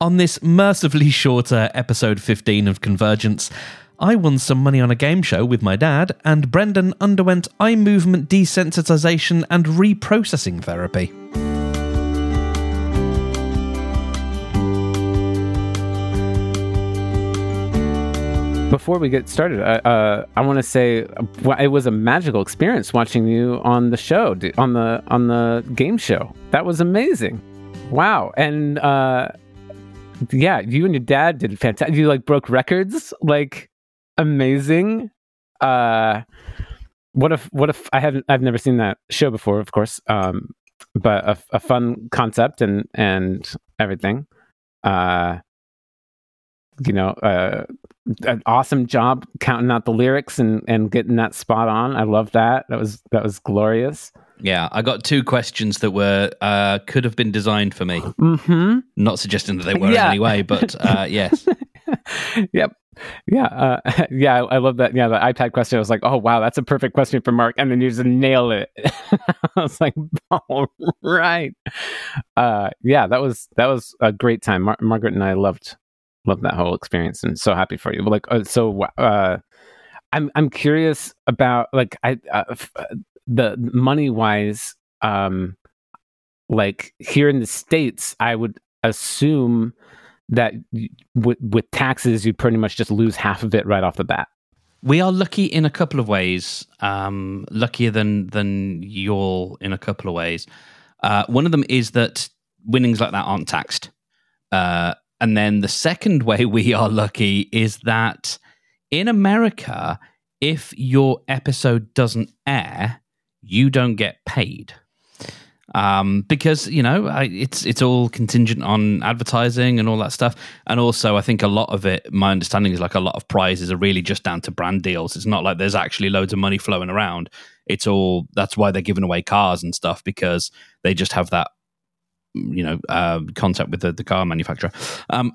On this mercifully shorter episode 15 of Convergence, I won some money on a game show with my dad, and Brendan underwent eye movement desensitization and reprocessing therapy. Before we get started, uh, I want to say it was a magical experience watching you on the show, on the on the game show. That was amazing. Wow, and uh, yeah, you and your dad did fantastic. You like broke records, like amazing. Uh, what if what if I haven't I've never seen that show before, of course. Um, but a, a fun concept and and everything. Uh, you know, uh, an awesome job counting out the lyrics and and getting that spot on. I love that. That was that was glorious. Yeah, I got two questions that were uh, could have been designed for me. Mm-hmm. Not suggesting that they were yeah. anyway, but uh, yes. yep. Yeah, uh, yeah, I love that. Yeah, the iPad question. I was like, oh wow, that's a perfect question for Mark, and then you just nail it. I was like, all right. Uh, yeah, that was that was a great time. Mar- Margaret and I loved loved that whole experience, and so happy for you. But like, uh, so uh, I'm I'm curious about like I uh, f- the money wise, um, like here in the states, I would assume that with with taxes, you'd pretty much just lose half of it right off the bat. We are lucky in a couple of ways. Um, luckier than than you're in a couple of ways. Uh, one of them is that winnings like that aren't taxed. Uh, and then the second way we are lucky is that in America, if your episode doesn't air, you don't get paid um, because you know I, it's it's all contingent on advertising and all that stuff. And also, I think a lot of it, my understanding is like a lot of prizes are really just down to brand deals. It's not like there's actually loads of money flowing around. It's all that's why they're giving away cars and stuff because they just have that you know uh, contact with the, the car manufacturer. Um,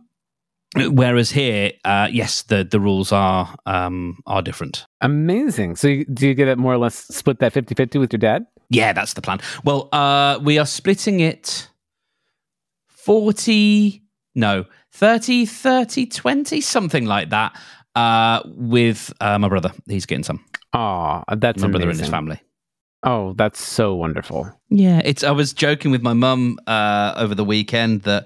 Whereas here, uh, yes, the the rules are um, are different. Amazing. So, you, do you get it more or less split that 50-50 with your dad? Yeah, that's the plan. Well, uh, we are splitting it 40 no 30 30 20 something like that uh, with uh, my brother he's getting some oh that's my amazing. brother and his family oh that's so wonderful yeah it's i was joking with my mum uh, over the weekend that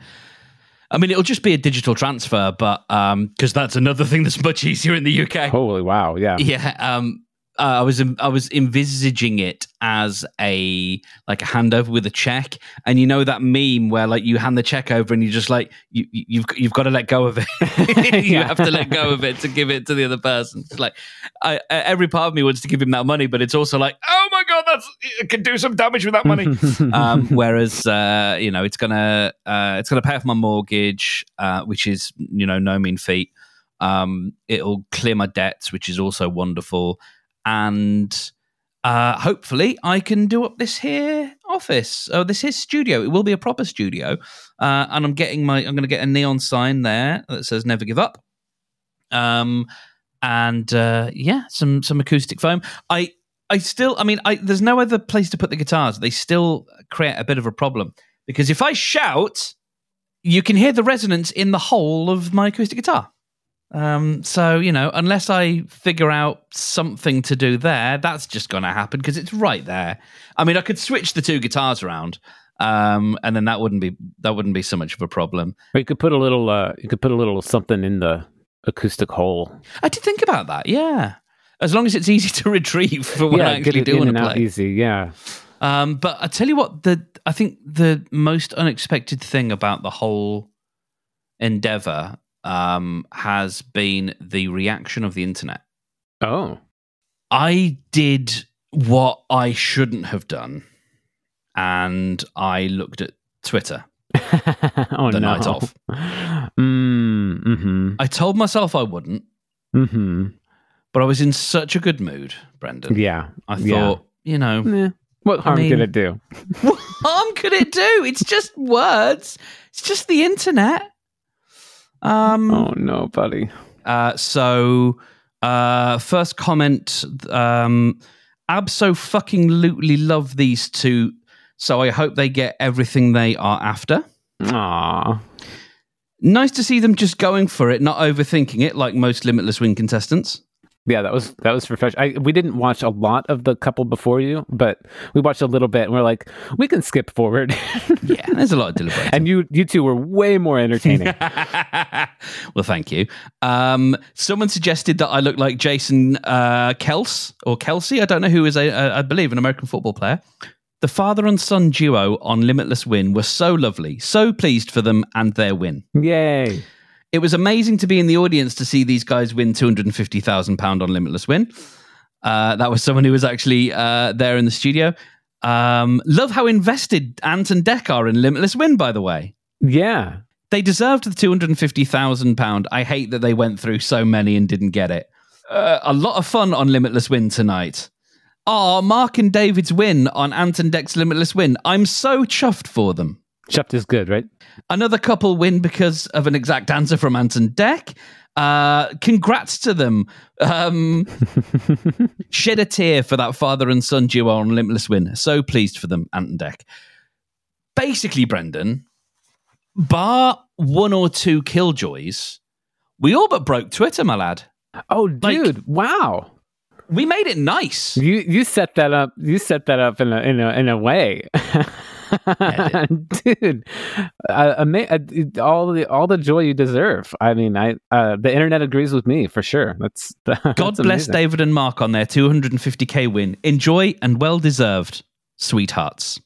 I mean, it'll just be a digital transfer, but because um, that's another thing that's much easier in the UK. Holy wow! Yeah, yeah. Um, uh, I was I was envisaging it as a like a handover with a check, and you know that meme where like you hand the check over and you just like you you've you've got to let go of it. you have to let go of it to give it to the other person. It's like I, every part of me wants to give him that money, but it's also like oh my god, that's it could do some damage with that money. um, whereas uh, you know it's gonna uh, it's gonna pay off my mortgage, uh, which is you know no mean feat. Um, it'll clear my debts, which is also wonderful and uh, hopefully I can do up this here office. Oh, this is studio. It will be a proper studio, uh, and I'm getting my. I'm going to get a neon sign there that says "Never Give Up." Um, and uh, yeah, some some acoustic foam. I I still. I mean, I there's no other place to put the guitars. They still create a bit of a problem because if I shout, you can hear the resonance in the whole of my acoustic guitar. Um, so you know, unless I figure out something to do there, that's just going to happen because it's right there. I mean, I could switch the two guitars around, um, and then that wouldn't be that wouldn't be so much of a problem. Or you could put a little, uh, you could put a little something in the acoustic hole. I did think about that. Yeah, as long as it's easy to retrieve for when yeah, I actually do want to play. easy. Yeah. Um, but I tell you what, the I think the most unexpected thing about the whole endeavor um, has been the reaction of the internet. Oh, I did what I shouldn't have done, and I looked at Twitter oh the no. night off. Mm, mm-hmm. I told myself I wouldn't, Mm-hmm. but I was in such a good mood, Brendan. Yeah. I yeah. thought, you know, Eh, What harm mean- could it do? what harm could it do? It's just words. It's just the internet. Um. Oh no, buddy. Uh, so, uh, first comment. Um, Abso fucking lootly love these two. So I hope they get everything they are after. Aw. Nice to see them just going for it, not overthinking it, like most limitless win contestants. Yeah, that was that was refreshing. we didn't watch a lot of the couple before you, but we watched a little bit, and we're like, we can skip forward. yeah, there's a lot of deliberation. and you you two were way more entertaining. well, thank you. Um, someone suggested that I look like Jason uh, Kels or Kelsey. I don't know who is a, a I believe an American football player. The father and son duo on Limitless Win were so lovely, so pleased for them and their win. Yay. It was amazing to be in the audience to see these guys win £250,000 on Limitless Win. Uh, that was someone who was actually uh, there in the studio. Um, love how invested Ant and Dec are in Limitless Win, by the way. Yeah. They deserved the £250,000. I hate that they went through so many and didn't get it. Uh, a lot of fun on Limitless Win tonight. Oh, Mark and David's win on Ant and Dec's Limitless Win. I'm so chuffed for them. Chuffed is good, right? Another couple win because of an exact answer from Ant and Dec. Uh, congrats to them. Um, shed a tear for that father and son duo on Limitless Win. So pleased for them, Ant and Dec. Basically, Brendan, bar one or two killjoys, we all but broke Twitter, my lad. Oh, dude! Like, wow we made it nice. You you set that up. You set that up in a in a in a way. dude uh, ama- uh, all the all the joy you deserve i mean i uh, the internet agrees with me for sure that's, that's god bless amazing. david and mark on their 250k win enjoy and well deserved sweethearts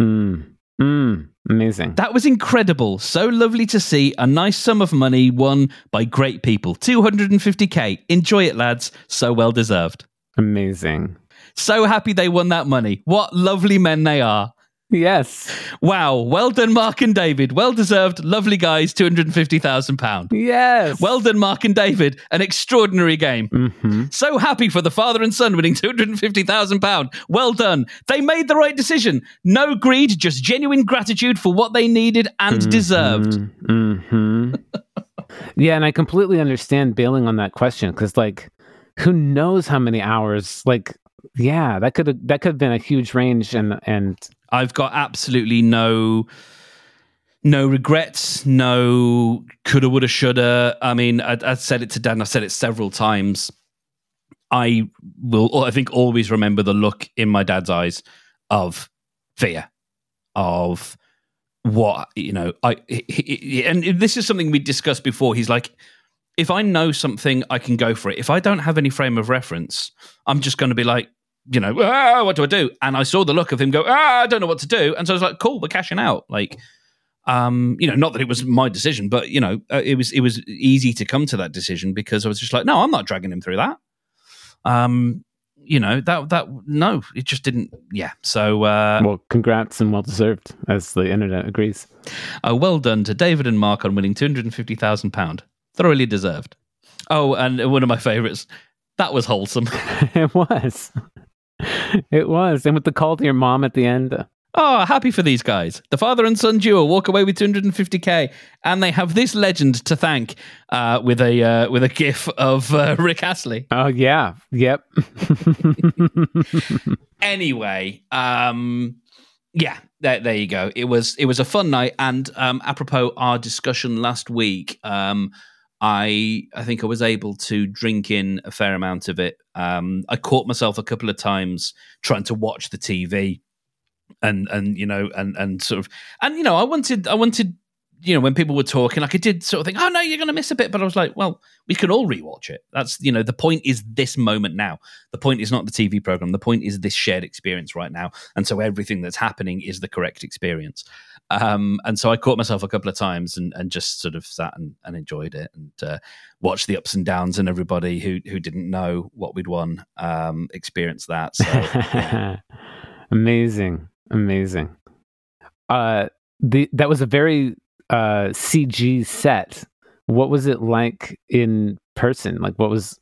mm. Mm. amazing that was incredible so lovely to see a nice sum of money won by great people 250k enjoy it lads so well deserved Amazing. So happy they won that money. What lovely men they are. Yes. Wow. Well done, Mark and David. Well deserved. Lovely guys. £250,000. Yes. Well done, Mark and David. An extraordinary game. Mm-hmm. So happy for the father and son winning £250,000. Well done. They made the right decision. No greed, just genuine gratitude for what they needed and mm-hmm. deserved. Mm-hmm. yeah. And I completely understand bailing on that question because, like, who knows how many hours like yeah that could have that could have been a huge range and and i've got absolutely no no regrets no coulda woulda shoulda. I mean I, I said it to dan i've said it several times. I will i think always remember the look in my dad's eyes of fear of what you know i he, he, and this is something we discussed before. He's like if I know something, I can go for it. If I don't have any frame of reference, I'm just going to be like, you know, ah, what do I do? And I saw the look of him go, ah, I don't know what to do. And so I was like, cool, we're cashing out. Like, um, you know, not that it was my decision, but you know, uh, it was it was easy to come to that decision because I was just like, no, I'm not dragging him through that. Um, you know that that no, it just didn't. Yeah. So uh, well, congrats and well deserved, as the internet agrees. Uh, well done to David and Mark on winning two hundred and fifty thousand pound thoroughly deserved. Oh, and one of my favorites. That was wholesome. it was. It was. And with the call to your mom at the end. Oh, happy for these guys. The father and son duo walk away with 250k, and they have this legend to thank uh, with a uh, with a gif of uh, Rick Astley. Oh yeah, yep. anyway, um, yeah, there, there you go. It was it was a fun night, and um, apropos our discussion last week, um, I I think I was able to drink in a fair amount of it. Um, I caught myself a couple of times trying to watch the TV, and and you know and and sort of and you know I wanted I wanted you know when people were talking like I did sort of think oh no you're going to miss a bit but I was like well we can all rewatch it that's you know the point is this moment now the point is not the TV program the point is this shared experience right now and so everything that's happening is the correct experience um, and so I caught myself a couple of times and, and just sort of sat and, and enjoyed it and uh, watched the ups and downs and everybody who who didn't know what we'd won um, experience that. So, yeah. amazing, amazing. Uh, the that was a very uh, CG set. What was it like in person? Like, what was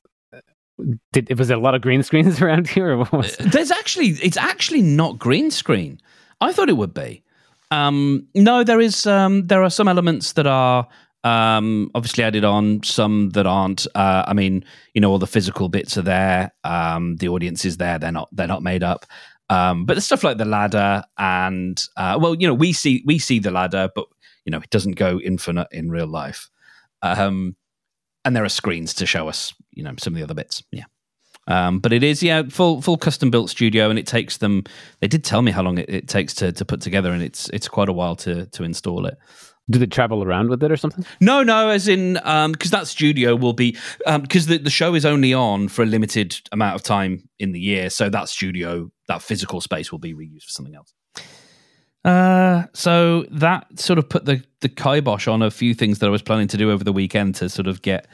did it was there a lot of green screens around here? There's actually it's actually not green screen. I thought it would be. Um, no, there is. Um, there are some elements that are um, obviously added on, some that aren't. Uh, I mean, you know, all the physical bits are there. Um, the audience is there. They're not. They're not made up. Um, but the stuff like the ladder and uh, well, you know, we see we see the ladder, but you know, it doesn't go infinite in real life. Um, and there are screens to show us, you know, some of the other bits. Yeah. Um, but it is, yeah, full full custom built studio, and it takes them. They did tell me how long it, it takes to, to put together, and it's it's quite a while to to install it. Do they travel around with it or something? No, no, as in because um, that studio will be because um, the the show is only on for a limited amount of time in the year, so that studio, that physical space, will be reused for something else. Uh, so that sort of put the the kibosh on a few things that I was planning to do over the weekend to sort of get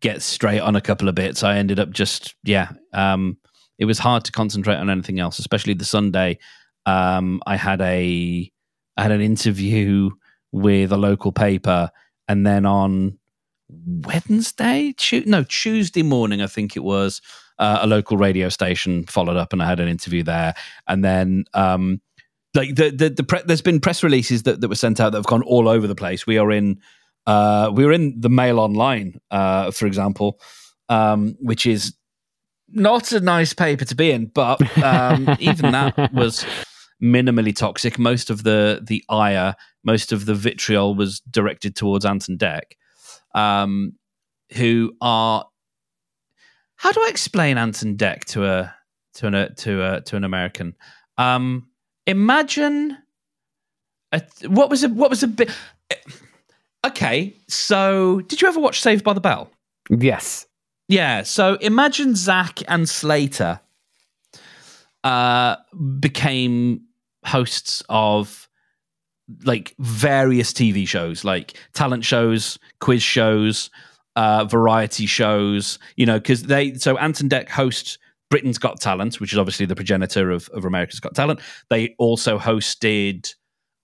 get straight on a couple of bits. I ended up just yeah, um, it was hard to concentrate on anything else, especially the Sunday. Um, I had a I had an interview with a local paper, and then on Wednesday, no Tuesday morning, I think it was. Uh, a local radio station followed up, and I had an interview there. And then, um, like the the, the pre- there's been press releases that, that were sent out that have gone all over the place. We are in uh, we were in the Mail Online, uh, for example, um, which is not a nice paper to be in, but um, even that was minimally toxic. Most of the the ire, most of the vitriol was directed towards Ant and Dec, um, who are. How do I explain Ant and Dec to a to an to a to an American? Um, imagine a, what was a what was a bit okay, so did you ever watch Saved by the Bell? Yes. Yeah. So imagine Zach and Slater uh, became hosts of like various TV shows, like talent shows, quiz shows, uh, variety shows. You know, because they so Ant and Dec host Britain's Got Talent, which is obviously the progenitor of, of America's Got Talent. They also hosted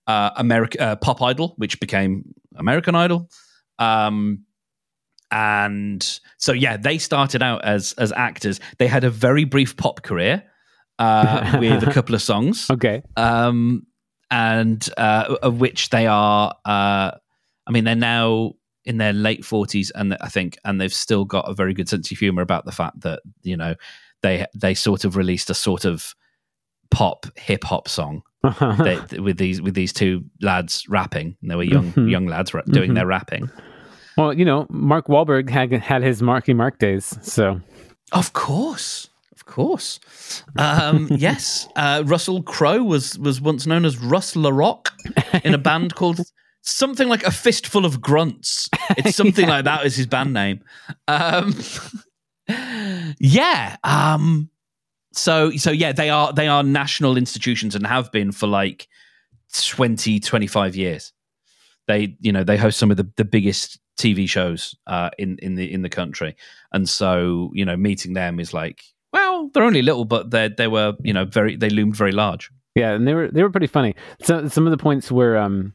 uh, America uh, Pop Idol, which became American Idol. Um, and so yeah, they started out as as actors. They had a very brief pop career uh, with a couple of songs. Okay. Um, and uh, of which they are, uh, I mean, they're now in their late forties, and I think, and they've still got a very good sense of humor about the fact that you know they they sort of released a sort of pop hip hop song they, with these with these two lads rapping. And they were young mm-hmm. young lads doing mm-hmm. their rapping. Well, you know, Mark Wahlberg had had his Marky Mark days, so of course, of course, um, yes. Uh, Russell Crowe was was once known as Russ Le Roq in a band called something like a fistful of grunts. It's something yeah. like that is his band name. Um, yeah. Um, so so yeah they are they are national institutions and have been for like 20 25 years. They you know they host some of the, the biggest tv shows uh, in in the in the country. And so you know meeting them is like well they're only little but they they were you know very they loomed very large. Yeah and they were they were pretty funny. So some of the points were um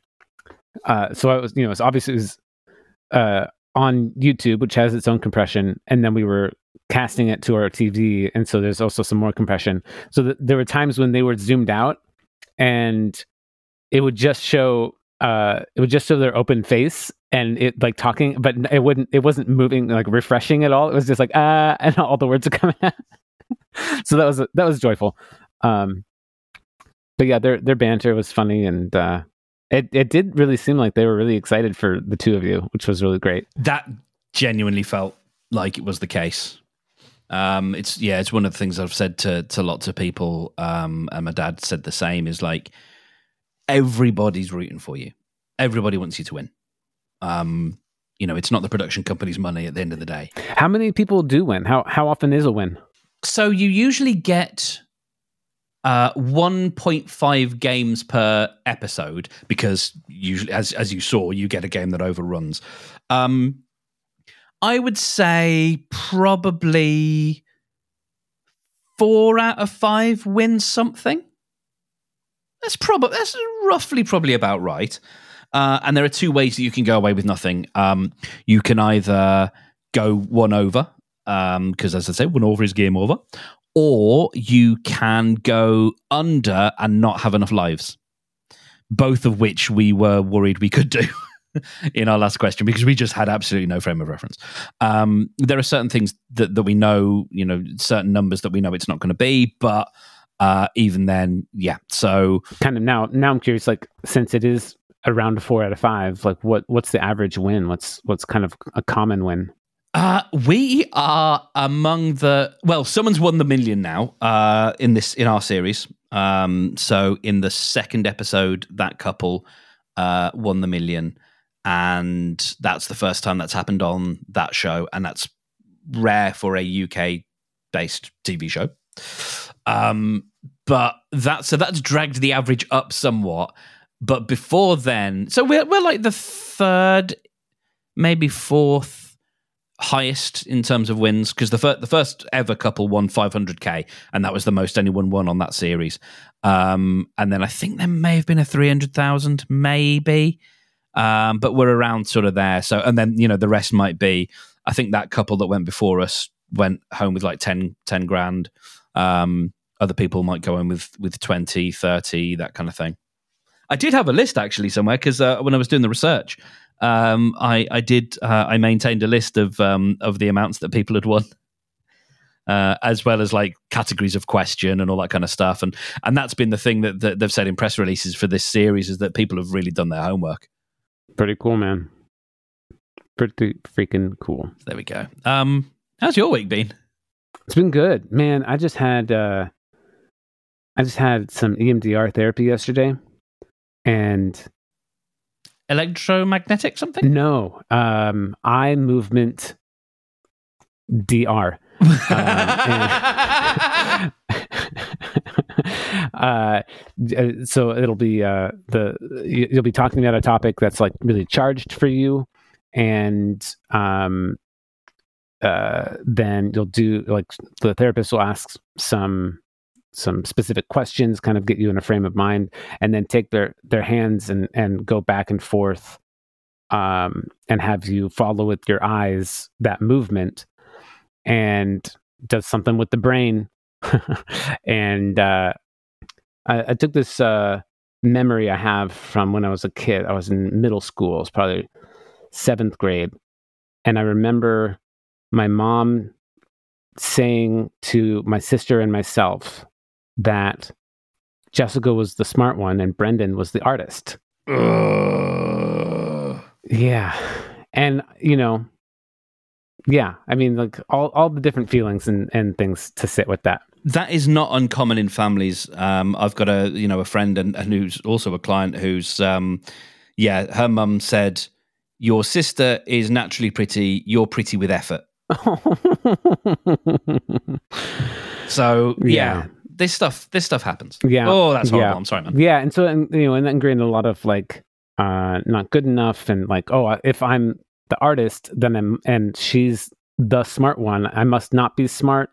uh so i was you know it's obviously it was uh on youtube which has its own compression and then we were casting it to our TV, and so there's also some more compression. So th- there were times when they were zoomed out, and it would just show uh it would just show their open face and it like talking but it wouldn't it wasn't moving like refreshing at all. It was just like ah and all the words are coming out. So that was that was joyful. Um but yeah their their banter was funny and uh it it did really seem like they were really excited for the two of you which was really great that genuinely felt like it was the case um, it's yeah, it's one of the things I've said to to lots of people, um, and my dad said the same. Is like everybody's rooting for you. Everybody wants you to win. Um, you know, it's not the production company's money at the end of the day. How many people do win? How how often is a win? So you usually get uh, 1.5 games per episode because usually, as as you saw, you get a game that overruns. Um, I would say probably four out of five win something. That's probably that's roughly probably about right. Uh, and there are two ways that you can go away with nothing. Um, you can either go one over, um, because um, as I said, one over is game over, or you can go under and not have enough lives. Both of which we were worried we could do. in our last question because we just had absolutely no frame of reference. Um, there are certain things that, that we know, you know, certain numbers that we know it's not going to be, but uh, even then, yeah. So kind of now, now I'm curious, like since it is around a four out of five, like what what's the average win? What's what's kind of a common win? Uh, we are among the well. Someone's won the million now. Uh, in this in our series. Um, so in the second episode, that couple uh won the million, and that's the first time that's happened on that show, and that's rare for a UK based TV show. Um, but that so that's dragged the average up somewhat. But before then, so we're we're like the third, maybe fourth highest in terms of wins because the first the first ever couple won 500k and that was the most anyone won on that series. Um, and then I think there may have been a 300,000, maybe. Um, but we're around sort of there. So, and then, you know, the rest might be, I think that couple that went before us went home with like 10, 10 grand. Um, other people might go in with, with 20, 30, that kind of thing. I did have a list actually somewhere because uh, when I was doing the research, um, I, I did, uh, I maintained a list of, um, of the amounts that people had won uh, as well as like categories of question and all that kind of stuff. And and that's been the thing that, that they've said in press releases for this series is that people have really done their homework. Pretty cool, man. Pretty freaking cool. There we go. Um, how's your week been? It's been good, man. I just had uh, I just had some EMDR therapy yesterday, and electromagnetic something. No, um, eye movement DR. Um, uh, so it'll be uh, the you'll be talking about a topic that's like really charged for you, and um, uh, then you'll do like the therapist will ask some some specific questions, kind of get you in a frame of mind, and then take their their hands and and go back and forth, um, and have you follow with your eyes that movement and does something with the brain. and uh, I, I, took this uh, memory I have from when I was a kid. I was in middle school. It was probably seventh grade, and I remember my mom saying to my sister and myself that Jessica was the smart one and Brendan was the artist. Uh. Yeah. And, you know, yeah i mean like all, all the different feelings and, and things to sit with that that is not uncommon in families um, i've got a you know a friend and, and who's also a client who's um, yeah her mum said your sister is naturally pretty you're pretty with effort so yeah. yeah. This stuff this stuff happens yeah oh that's horrible yeah. i'm sorry man yeah and so and, you know and then ingrained a lot of like uh not good enough and like oh if i'm the artist, then I'm, and she's the smart one. I must not be smart.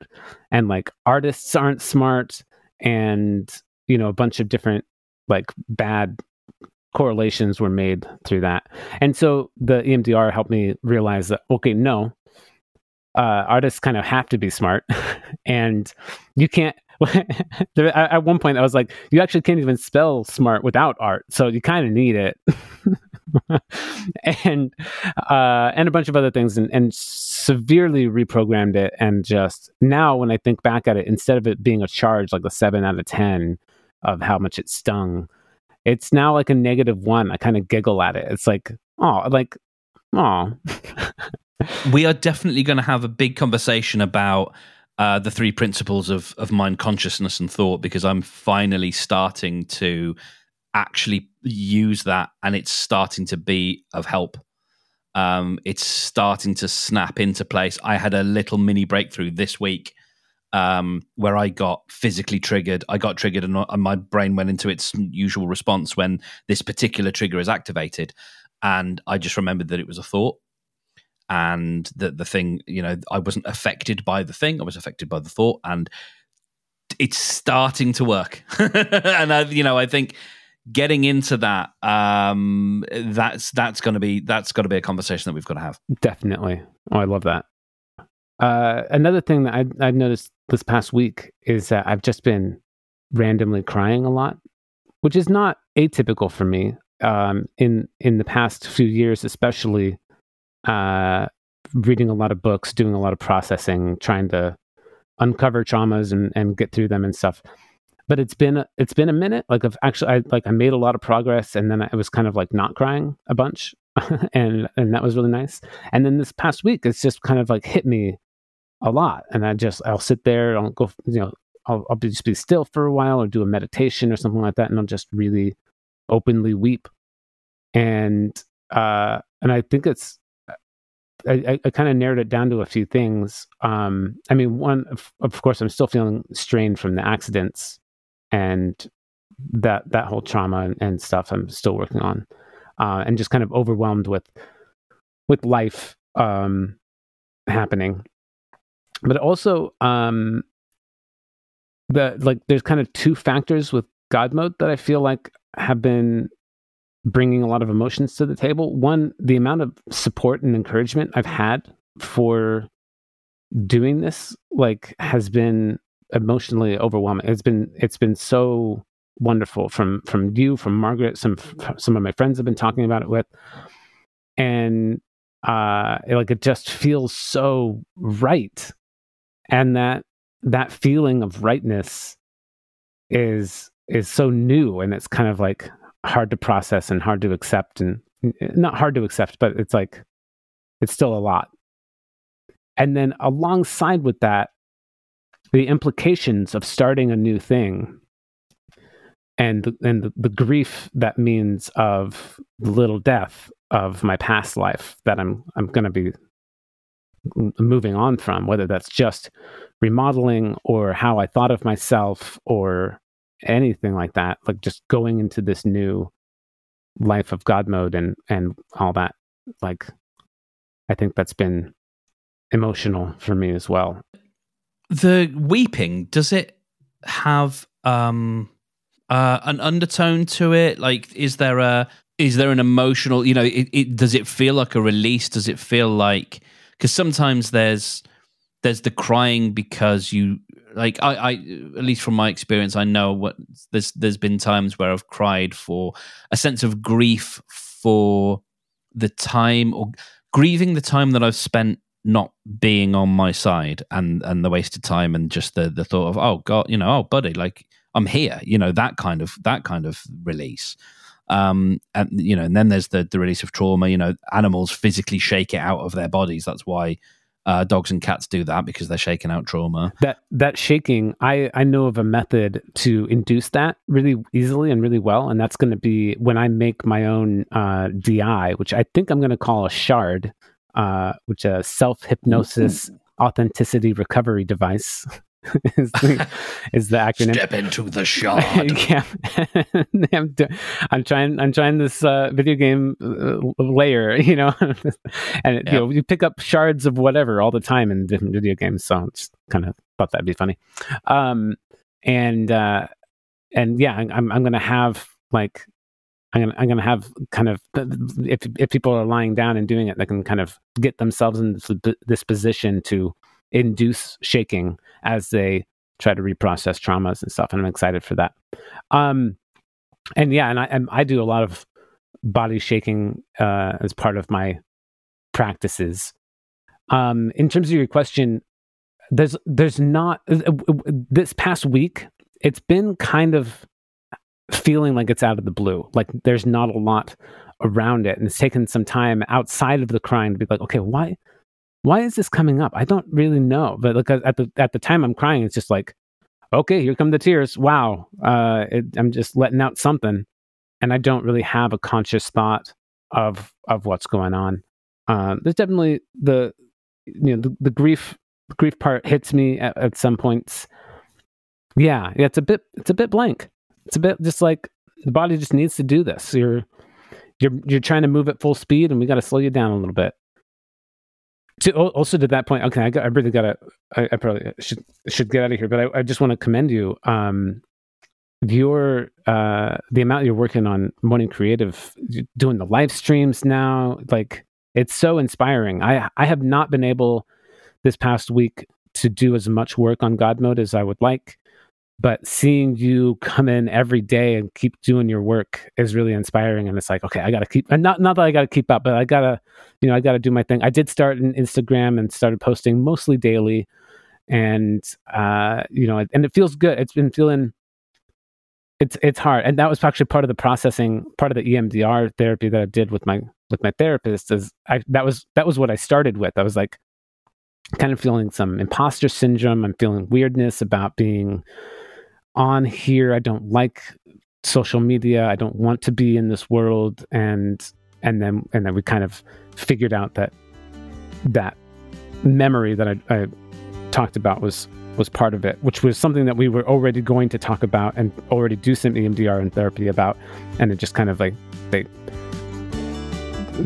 And like artists aren't smart. And, you know, a bunch of different like bad correlations were made through that. And so the EMDR helped me realize that, okay, no, uh, artists kind of have to be smart. and you can't, there, at one point I was like, you actually can't even spell smart without art. So you kind of need it. and uh, and a bunch of other things, and, and severely reprogrammed it. And just now, when I think back at it, instead of it being a charge like a seven out of ten of how much it stung, it's now like a negative one. I kind of giggle at it. It's like, oh, like, oh. we are definitely going to have a big conversation about uh, the three principles of of mind consciousness and thought because I'm finally starting to actually use that and it's starting to be of help. Um, it's starting to snap into place. I had a little mini breakthrough this week um, where I got physically triggered. I got triggered and, and my brain went into its usual response when this particular trigger is activated. And I just remembered that it was a thought and that the thing, you know, I wasn't affected by the thing, I was affected by the thought. And it's starting to work. and I, you know, I think getting into that um that's that's going to be that's got to be a conversation that we've got to have definitely oh i love that uh another thing that I, i've noticed this past week is that i've just been randomly crying a lot which is not atypical for me um in in the past few years especially uh reading a lot of books doing a lot of processing trying to uncover traumas and and get through them and stuff but it's been it's been a minute. Like I've actually I like I made a lot of progress, and then I was kind of like not crying a bunch, and and that was really nice. And then this past week, it's just kind of like hit me a lot, and I just I'll sit there, I'll go, you know, I'll, I'll just be still for a while or do a meditation or something like that, and I'll just really openly weep. And uh, and I think it's I, I kind of narrowed it down to a few things. Um, I mean, one, of, of, course, I'm still feeling strained from the accidents and that that whole trauma and, stuff. I'm still working on, uh, and just kind of overwhelmed with with life um, happening. But also, um, the like, there's kind of two factors with God mode that I feel like have been bringing a lot of emotions to the table. One, the amount of support and encouragement I've had for doing this like has been emotionally overwhelming. It's been it's been so wonderful from from you, from Margaret, some some of my friends have been talking about it with, and uh, like it just feels so right, and that that feeling of rightness is is so new, and it's kind of like hard to process and hard to accept and not hard to accept but it's like it's still a lot. And then alongside with that the implications of starting a new thing and the, and the, the grief that means of the little death of my past life that I'm I'm going to be moving on from whether that's just remodeling or how I thought of myself or anything like that like just going into this new life of god mode and and all that like i think that's been emotional for me as well. The weeping does it have um uh an undertone to it? Like is there a is there an emotional you know it, it does it feel like a release? Does it feel like because sometimes there's there's the crying because you like I, I at least from my experience i know what there's there's been times where i've cried for a sense of grief for the time or grieving the time that i've spent not being on my side and and the wasted time and just the the thought of oh god you know oh buddy like i'm here you know that kind of that kind of release. Um and you know and then there's the the release of trauma you know animals physically shake it out of their bodies. That's why uh, dogs and cats do that because they're shaking out trauma. That that shaking, I I know of a method to induce that really easily and really well, and that's going to be when I make my own uh, DI, which I think I'm going to call a shard, uh, which a self hypnosis authenticity recovery device. is, the, is the acronym. Step into the shard. yeah, I'm, I'm, trying. I'm trying this uh, video game uh, layer, you know, and yep. you know you pick up shards of whatever all the time in different video games. So I just kind of thought that'd be funny. Um, and uh, and yeah, I'm I'm gonna have like I'm gonna, I'm gonna have kind of if if people are lying down and doing it, they can kind of get themselves in this, this position to induce shaking as they try to reprocess traumas and stuff. And I'm excited for that. Um, and yeah, and I, and I do a lot of body shaking uh, as part of my practices. Um, in terms of your question, there's there's not uh, this past week. It's been kind of feeling like it's out of the blue. Like there's not a lot around it, and it's taken some time outside of the crying to be like, okay, why why is this coming up? I don't really know. But like at the at the time I'm crying, it's just like, okay, here come the tears. Wow, uh, it, I'm just letting out something, and I don't really have a conscious thought of of what's going on. Uh, there's definitely the you know the, the grief the grief part hits me at, at some points. Yeah, yeah, it's a bit it's a bit blank. It's a bit just like the body just needs to do this. You're you're you're trying to move at full speed, and we got to slow you down a little bit to also to that point, okay, I, got, I really gotta, I, I, probably should should get out of here, but I, I just want to commend you. Um, your uh, the amount you're working on morning creative, doing the live streams now, like it's so inspiring. I I have not been able this past week to do as much work on God mode as I would like but seeing you come in every day and keep doing your work is really inspiring and it's like okay i gotta keep and not not that i gotta keep up but i gotta you know i gotta do my thing i did start an instagram and started posting mostly daily and uh you know and it feels good it's been feeling it's it's hard, and that was actually part of the processing, part of the EMDR therapy that I did with my with my therapist. Is I that was that was what I started with. I was like, kind of feeling some imposter syndrome. I'm feeling weirdness about being on here. I don't like social media. I don't want to be in this world, and and then and then we kind of figured out that that memory that I, I talked about was was part of it, which was something that we were already going to talk about and already do some EMDR and therapy about, and it just kind of like they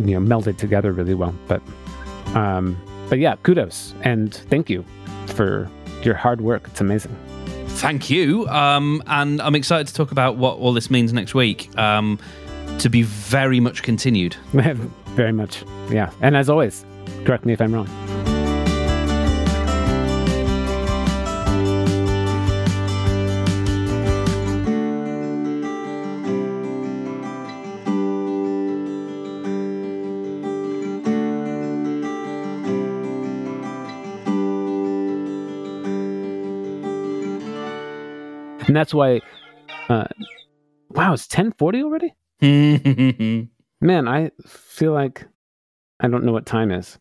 you know melded together really well. But um, but yeah, kudos and thank you for your hard work. It's amazing. Thank you. Um, and I'm excited to talk about what all this means next week. Um, to be very much continued. very much, yeah. And as always, correct me if I'm wrong. That's why uh, wow it's 1040 already? Man i feel like i don't know what time is